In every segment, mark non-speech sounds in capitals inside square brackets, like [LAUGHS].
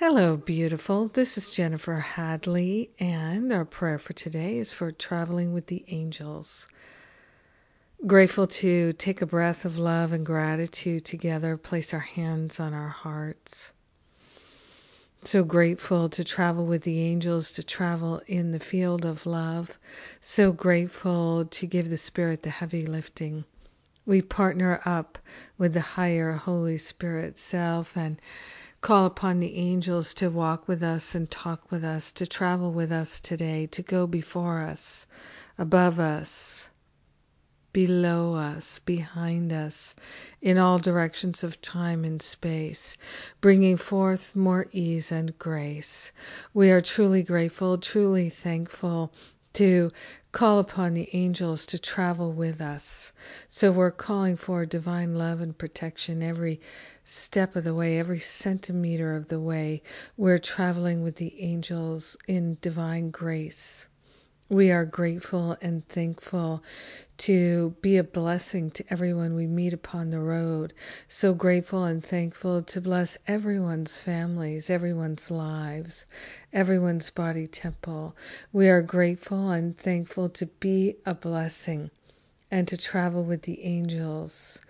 Hello, beautiful. This is Jennifer Hadley, and our prayer for today is for traveling with the angels. Grateful to take a breath of love and gratitude together, place our hands on our hearts. So grateful to travel with the angels, to travel in the field of love. So grateful to give the Spirit the heavy lifting. We partner up with the higher Holy Spirit self and call upon the angels to walk with us and talk with us, to travel with us today, to go before us, above us, below us, behind us, in all directions of time and space, bringing forth more ease and grace. We are truly grateful, truly thankful to call upon the angels to travel with us. So we're calling for divine love and protection every step of the way, every centimeter of the way. We're traveling with the angels in divine grace. We are grateful and thankful to be a blessing to everyone we meet upon the road. So grateful and thankful to bless everyone's families, everyone's lives, everyone's body temple. We are grateful and thankful to be a blessing and to travel with the angels.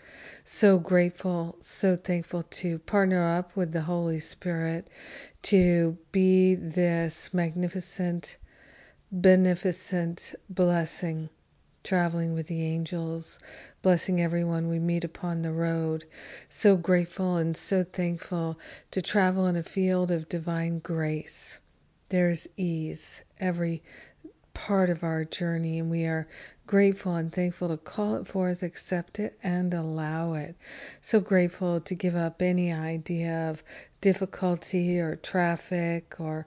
So grateful, so thankful to partner up with the Holy Spirit to be this magnificent beneficent blessing, traveling with the angels, blessing everyone we meet upon the road. So grateful and so thankful to travel in a field of divine grace. There's ease every part of our journey, and we are grateful and thankful to call it forth, accept it, and allow it. So grateful to give up any idea of difficulty or traffic or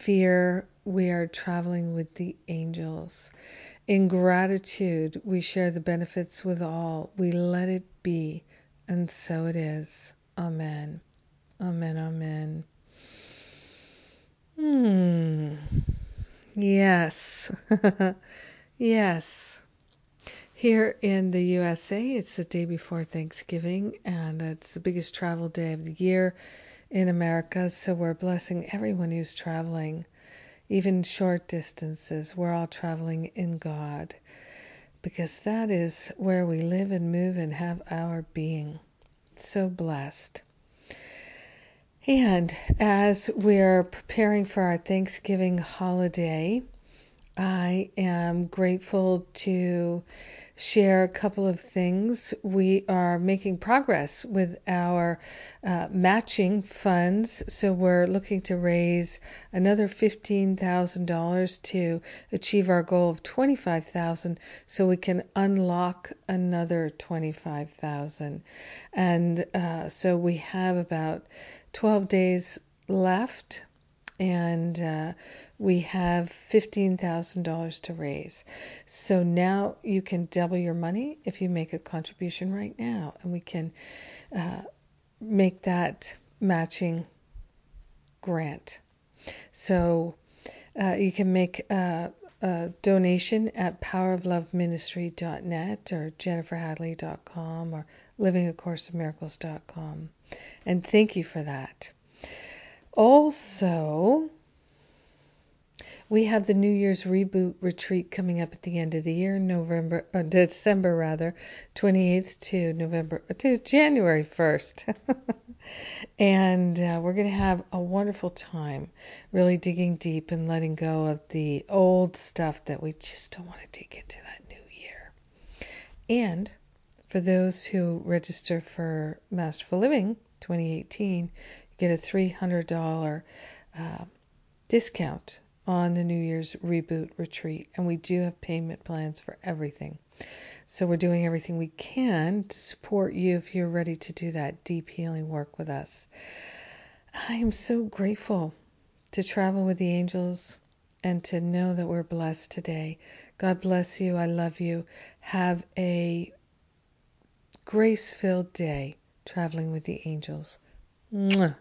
fear, we are traveling with the angels. In gratitude, we share the benefits with all. We let it be, and so it is. Amen. Amen. Amen. Hmm. Yes. [LAUGHS] yes. Here in the USA, it's the day before Thanksgiving, and it's the biggest travel day of the year in America, so we're blessing everyone who's traveling, even short distances. We're all traveling in God because that is where we live and move and have our being. So blessed. And as we're preparing for our Thanksgiving holiday, I am grateful to share a couple of things. We are making progress with our uh, matching funds, so we're looking to raise another $15,000 to achieve our goal of 25,000 so we can unlock another 25,000. And uh, so we have about 12 days left and uh, we have $15,000 to raise. So now you can double your money if you make a contribution right now, and we can uh, make that matching grant. So uh, you can make a, a, donation at powerofloveministry.net or jenniferhadley.com or livingacourseofmiracles.com. And thank you for that. Also, we have the New Year's reboot retreat coming up at the end of the year, November, uh, December rather, 28th to November uh, to January 1st, [LAUGHS] and uh, we're going to have a wonderful time, really digging deep and letting go of the old stuff that we just don't want to take into that new year. And for those who register for Masterful Living 2018, you get a $300 uh, discount on the New Year's Reboot Retreat. And we do have payment plans for everything. So we're doing everything we can to support you if you're ready to do that deep healing work with us. I am so grateful to travel with the angels and to know that we're blessed today. God bless you. I love you. Have a grace filled day traveling with the angels. Mwah.